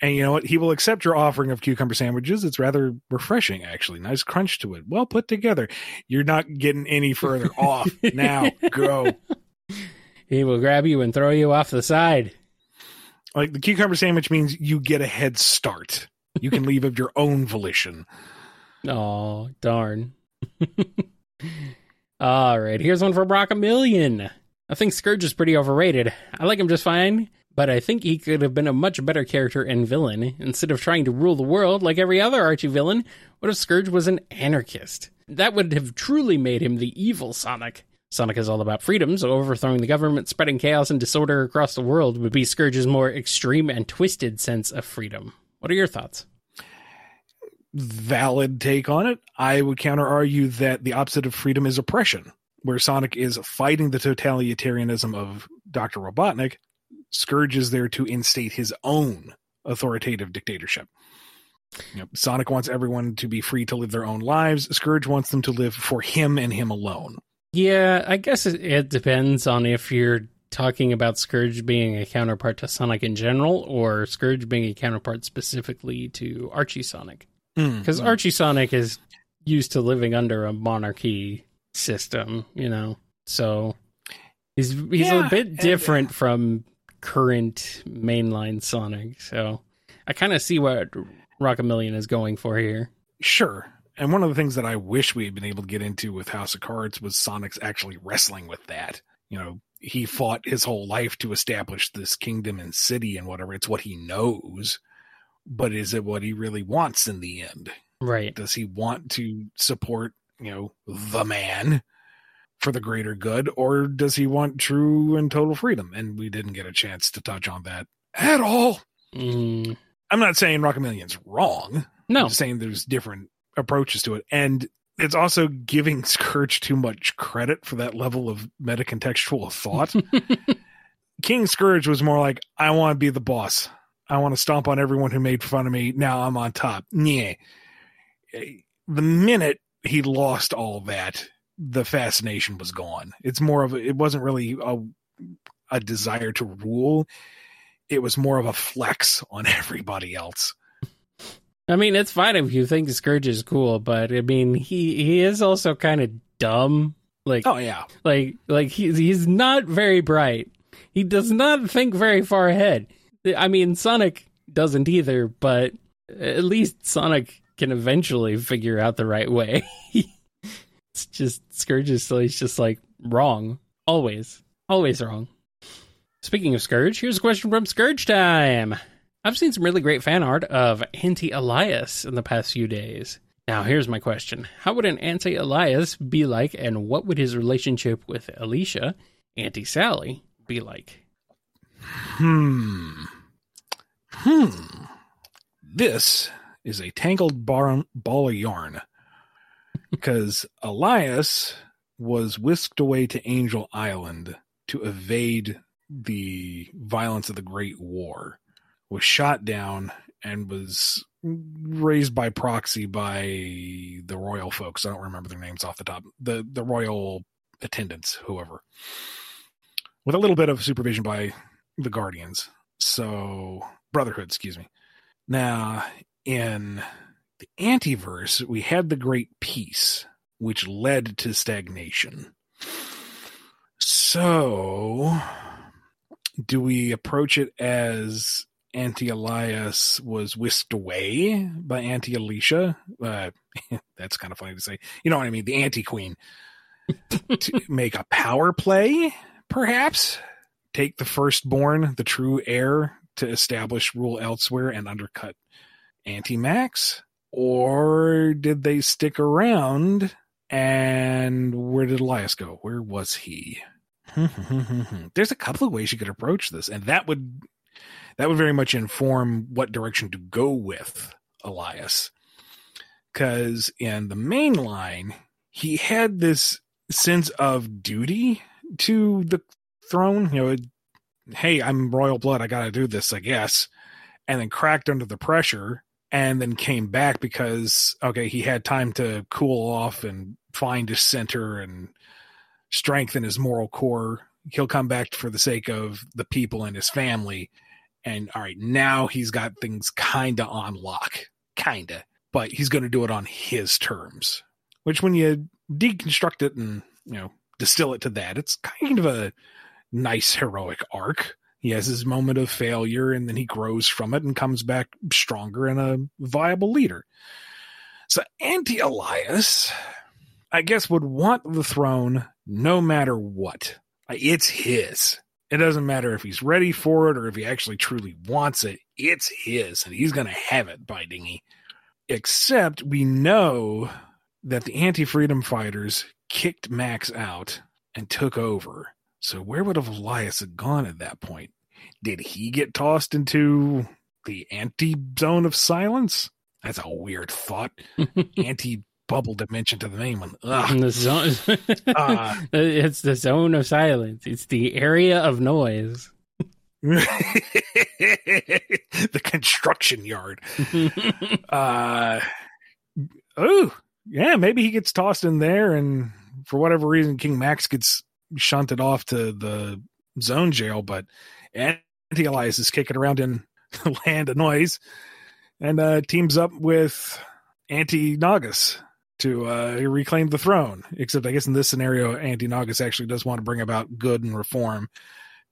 And you know what? He will accept your offering of cucumber sandwiches. It's rather refreshing, actually. Nice crunch to it. Well put together. You're not getting any further off. Now, go. He will grab you and throw you off the side. Like the cucumber sandwich means you get a head start. You can leave of your own volition. Oh, darn. All right, here's one for Brock a million. I think Scourge is pretty overrated. I like him just fine, but I think he could have been a much better character and villain. Instead of trying to rule the world like every other Archie villain, what if Scourge was an anarchist? That would have truly made him the evil Sonic. Sonic is all about freedom, so overthrowing the government, spreading chaos and disorder across the world would be Scourge's more extreme and twisted sense of freedom. What are your thoughts? Valid take on it. I would counter argue that the opposite of freedom is oppression, where Sonic is fighting the totalitarianism of Dr. Robotnik. Scourge is there to instate his own authoritative dictatorship. Sonic wants everyone to be free to live their own lives. Scourge wants them to live for him and him alone. Yeah, I guess it, it depends on if you're talking about Scourge being a counterpart to Sonic in general or Scourge being a counterpart specifically to Archie Sonic. Because Mm. Archie Sonic is used to living under a monarchy system, you know? So he's he's Yeah, a bit and- different from current mainline Sonic. So I kind of see what Rockamillion is going for here. Sure. And one of the things that I wish we had been able to get into with House of Cards was Sonic's actually wrestling with that. You know, he fought his whole life to establish this kingdom and city and whatever. It's what he knows. But is it what he really wants in the end? Right. Does he want to support, you know, the man for the greater good? Or does he want true and total freedom? And we didn't get a chance to touch on that at all. Mm, I'm not saying Rockamillion's wrong. no. I'm saying there's different approaches to it. And it's also giving Scourge too much credit for that level of metacontextual thought. King Scourge was more like, I want to be the boss. I want to stomp on everyone who made fun of me. Now I'm on top. Yeah. The minute he lost all that, the fascination was gone. It's more of a, it wasn't really a, a desire to rule. It was more of a flex on everybody else. I mean, it's fine if you think Scourge is cool, but I mean, he he is also kind of dumb. Like, Oh yeah. like, like he's he's not very bright. He does not think very far ahead. I mean, Sonic doesn't either, but at least Sonic can eventually figure out the right way. it's just Scourge is still he's just like wrong, always, always wrong. Speaking of Scourge, here's a question from Scourge time. I've seen some really great fan art of Anti Elias in the past few days. Now, here's my question How would an Anti Elias be like, and what would his relationship with Alicia, Auntie Sally, be like? Hmm. Hmm. This is a tangled bar- ball of yarn. Because Elias was whisked away to Angel Island to evade the violence of the Great War, was shot down, and was raised by proxy by the royal folks. I don't remember their names off the top. The the royal attendants, whoever. With a little bit of supervision by the Guardians. So Brotherhood, excuse me. Now, in the antiverse, we had the Great Peace, which led to stagnation. So, do we approach it as Anti Elias was whisked away by Anti Alicia? Uh, that's kind of funny to say. You know what I mean? The Anti Queen. to make a power play, perhaps? Take the firstborn, the true heir, to establish rule elsewhere and undercut Anti-Max? Or did they stick around and where did Elias go? Where was he? There's a couple of ways you could approach this, and that would that would very much inform what direction to go with Elias. because in the main line, he had this sense of duty to the throne. You know, hey, I'm royal blood. I got to do this, I guess. And then cracked under the pressure and then came back because, okay, he had time to cool off and find his center and strengthen his moral core. He'll come back for the sake of the people and his family. And all right, now he's got things kind of on lock, kind of, but he's going to do it on his terms. Which, when you deconstruct it and you know distill it to that, it's kind of a nice heroic arc. He has his moment of failure and then he grows from it and comes back stronger and a viable leader. So Anti Elias, I guess, would want the throne no matter what. It's his. It doesn't matter if he's ready for it or if he actually truly wants it. It's his, and he's going to have it by dingy. Except we know that the anti freedom fighters kicked Max out and took over. So where would have Elias have gone at that point? Did he get tossed into the anti zone of silence? That's a weird thought. anti bubble dimension to the main one. Ugh. The zone, Uh, it's the zone of silence. It's the area of noise. the construction yard. Uh, oh, yeah, maybe he gets tossed in there, and for whatever reason, King Max gets shunted off to the zone jail. But Anti Elias is kicking around in the land of noise and uh, teams up with Anti Naugus to uh, reclaim the throne. Except, I guess in this scenario, Anti Naugus actually does want to bring about good and reform.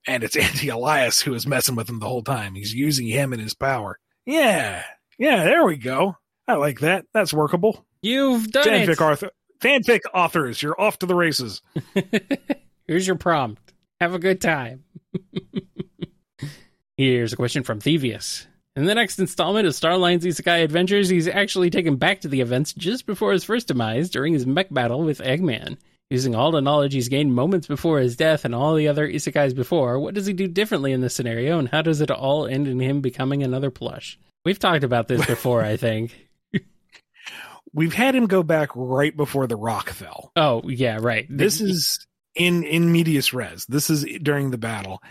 And it's Anti Elias who is messing with him the whole time. He's using him and his power. Yeah. Yeah, there we go. I like that. That's workable. You've done Fanfic, it. author, fanfic authors, you're off to the races. Here's your prompt. Have a good time. Here's a question from Thievius. In the next installment of Starline's Isekai Adventures, he's actually taken back to the events just before his first demise during his mech battle with Eggman. Using all the knowledge he's gained moments before his death and all the other isekais before, what does he do differently in this scenario, and how does it all end in him becoming another plush? We've talked about this before, I think. We've had him go back right before the rock fell. Oh, yeah, right. This is in in medias res. This is during the battle,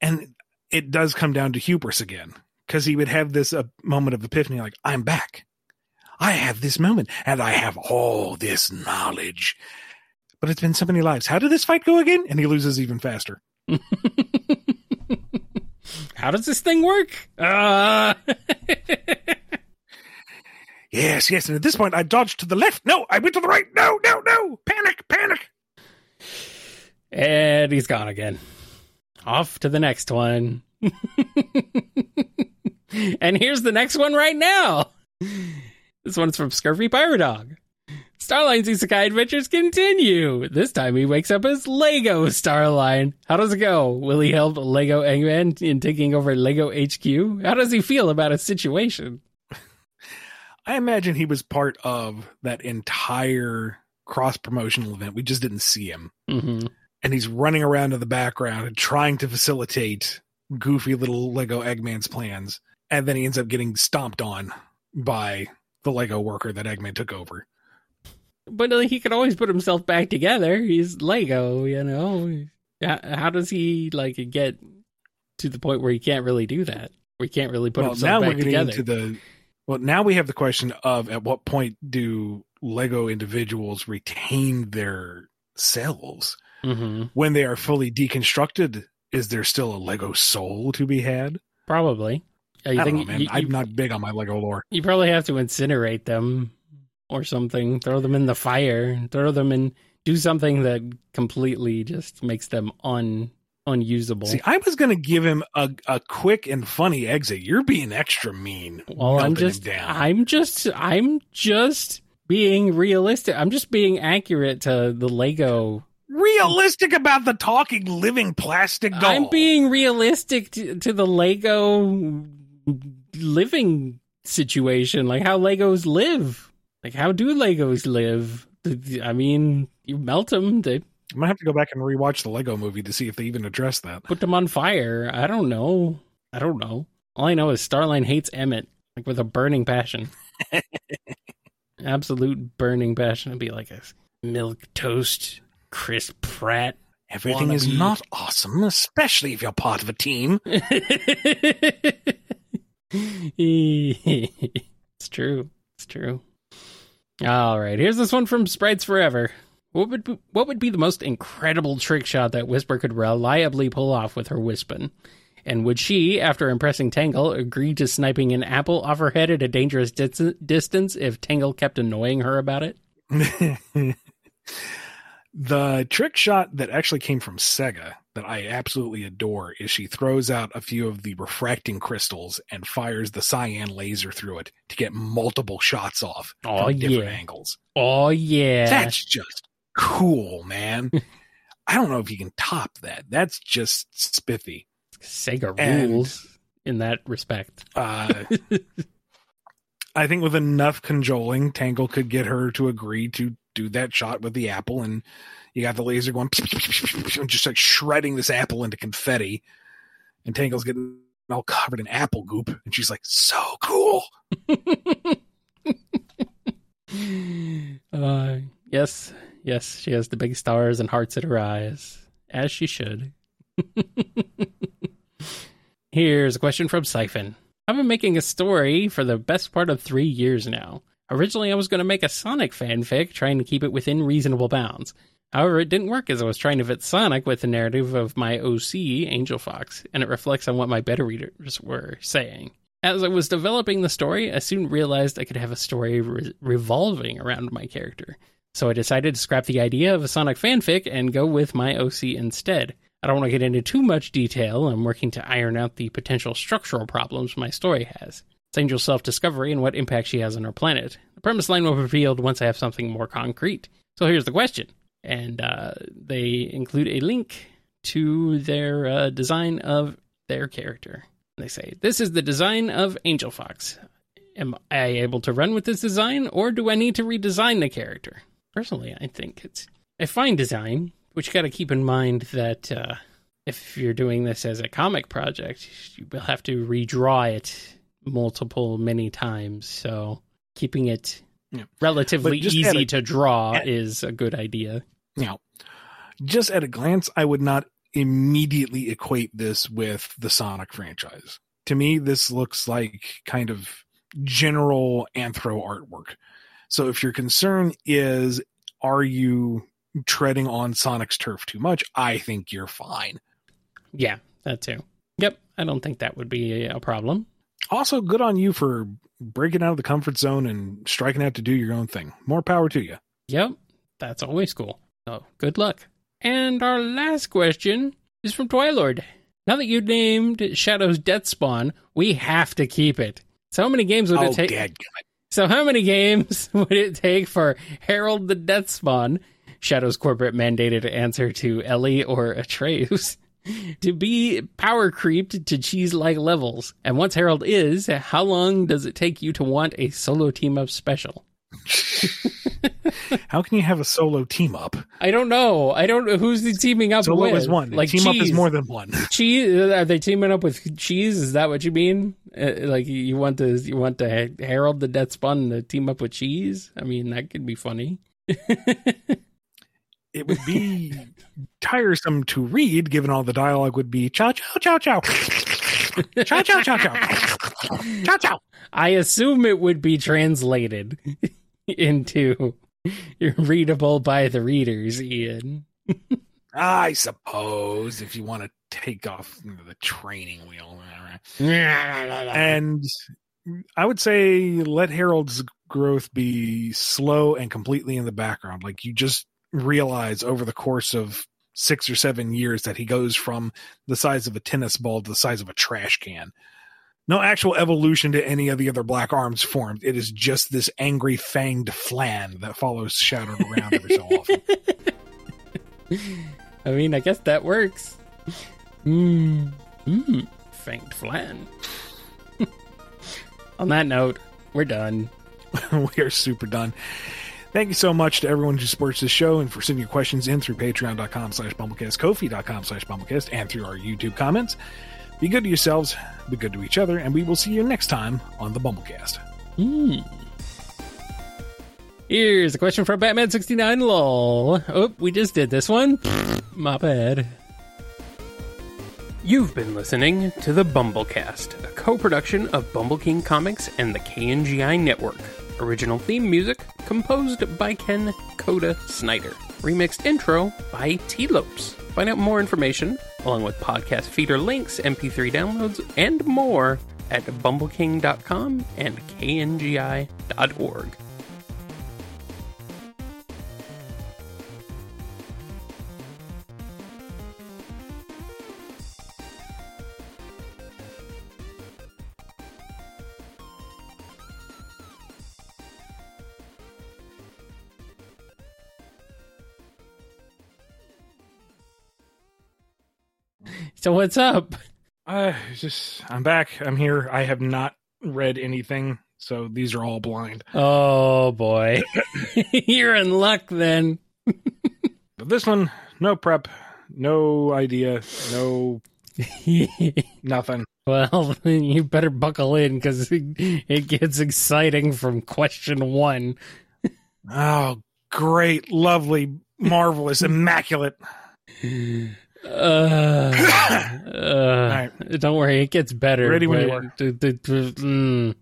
and it does come down to hubris again because he would have this uh, moment of epiphany, like I'm back. I have this moment, and I have all this knowledge. But it's been so many lives. How did this fight go again? And he loses even faster. How does this thing work? Uh... Yes, yes. And at this point, I dodged to the left. No, I went to the right. No, no, no. Panic, panic. And he's gone again. Off to the next one. and here's the next one right now. This one's from Scurvy Pirate Dog. Starline's Isekai adventures continue. This time he wakes up as Lego Starline. How does it go? Will he help Lego Eggman in taking over Lego HQ? How does he feel about his situation? I imagine he was part of that entire cross promotional event. We just didn't see him. hmm And he's running around in the background and trying to facilitate goofy little Lego Eggman's plans. And then he ends up getting stomped on by the Lego worker that Eggman took over. But he could always put himself back together. He's Lego, you know. How, how does he like get to the point where he can't really do that? Where he can't really put well, himself now back we're getting together? into the. Well, now we have the question of at what point do Lego individuals retain their selves hmm when they are fully deconstructed? Is there still a Lego soul to be had? Probably. Uh, you I don't think know, man. you, I'm you- not big on my Lego lore. you probably have to incinerate them or something. Throw them in the fire. Throw them in. Do something that completely just makes them un unusable. See, I was going to give him a, a quick and funny exit. You're being extra mean. well, I'm just. I'm just. I'm just being realistic. I'm just being accurate to the Lego realistic about the talking living plastic doll. I'm being realistic to, to the Lego living situation, like how Legos live. Like, how do Legos live? I mean, you melt them, they I might have to go back and rewatch the Lego movie to see if they even address that. put them on fire. I don't know. I don't know. All I know is Starline hates Emmet, like with a burning passion. absolute burning passion. It'd be like a milk toast, Chris Pratt. Everything is not awesome, especially if you're part of a team. it's true. It's true. All right, here's this one from Sprites Forever. What would be, what would be the most incredible trick shot that Whisper could reliably pull off with her Wispon? And would she, after impressing Tangle, agree to sniping an apple off her head at a dangerous dis- distance if Tangle kept annoying her about it? the trick shot that actually came from Sega that I absolutely adore is she throws out a few of the refracting crystals and fires the cyan laser through it to get multiple shots off Oh, from different yeah. angles. Oh yeah, That's just cool, man. I don't know if you can top that. That's just spiffy. Sega And- rules in that respect. Uh, I think with enough cajoling, Tangle could get her to agree to do that shot with the apple, and you got the laser going, just like shredding this apple into confetti, and Tangle's getting all covered in apple goop, and she's like, "So cool." uh, yes, yes, she has the big stars and hearts at her eyes, as she should. Here's a question from Siphon. I've been making a story for the best part of three years now. Originally, I was going to make a Sonic fanfic, trying to keep it within reasonable bounds. However, it didn't work as I was trying to fit Sonic with the narrative of my OC, Angel Fox, and it reflects on what my beta readers were saying. As I was developing the story, I soon realized I could have a story re- revolving around my character. So I decided to scrap the idea of a Sonic fanfic and go with my OC instead. I don't want to get into too much detail. I'm working to iron out the potential structural problems my story has. Angel's self discovery and what impact she has on her planet. The premise line will be revealed once I have something more concrete. So here's the question. And uh, they include a link to their uh, design of their character. They say, This is the design of Angel Fox. Am I able to run with this design, or do I need to redesign the character? Personally, I think it's a fine design, but you got to keep in mind that uh, if you're doing this as a comic project, you will have to redraw it multiple, many times. So keeping it Yeah. relatively easy a- to draw at- is a good idea. Now, just at a glance, I would not immediately equate this with the Sonic franchise. To me, this looks like kind of general anthro artwork. So if your concern is, are you treading on Sonic's turf too much? I think you're fine. Yeah, that too. Yep, I don't think that would be a problem. Also, good on you for breaking out of the comfort zone and striking out to do your own thing. More power to you. Yep, that's always cool. So good luck. And our last question is from Twilord. Now that you named Shadow's Death Spawn, we have to keep it. So how many games would Oh, it take? dad. So how many games would it take for Harold the Death Spawn, Shadow's corporate mandated answer to Ellie or Atreus, to be power creeped to cheese like levels? And once Harold is, how long does it take you to want a solo team up special? How can you have a solo team up? I don't know. I don't know who's he teaming up Solo with. is one. Like team up is more than one. cheese. Are they teaming up with cheese? Is that what you mean? Uh, like you want to you want to Ha- Harold the Death Spawn to team up with cheese? I mean that could be funny it would be tiresome to read, given all the dialogue would be chow chow chow chow. chow chow chow chow. chow chow. I assume it would be translated into readable by the readers, Ian. I suppose if you want to take off the training wheel. and I would say let Harold's growth be slow and completely in the background. Like you just realize over the course of six or seven years that he goes from the size of a tennis ball to the size of a trash can no actual evolution to any of the other black arms formed it is just this angry fanged flan that follows shadow around every so often I mean, I guess that works. Mmm. Mmm. Fanked flan. On that note, we're done. we are super done. Thank you so much to everyone who supports this show and for sending your questions in through patreon.com slash bumblekast, kofi.com slash bumblekast, and through our YouTube comments. Be good to yourselves, be good to each other, and we will see you next time on the BumbleKast. Mmm. Here's a question from Batman69 lol. Oh, we just did this one. My bad. You've been listening to the BumbleKast, a co-production of Bumble King Comics and the KNGI Network. Original theme music composed by Ken Coda Snyder. Remixed intro by Tee Lopes. Find out more information, along with podcast feeder links, MP3 downloads, and more at bumbleking.com and kngi.org. So what's up? Uh, just I'm back. I'm here. I have not read anything, so these are all blind. Oh boy. You're in luck then. But this one, no prep, no idea, no nothing. well, you better buckle in because it gets exciting from question one. Oh, great, lovely, marvelous, immaculate. Uh, uh, right. Don't worry, it gets better. Ready when you are. d- d- d- mm.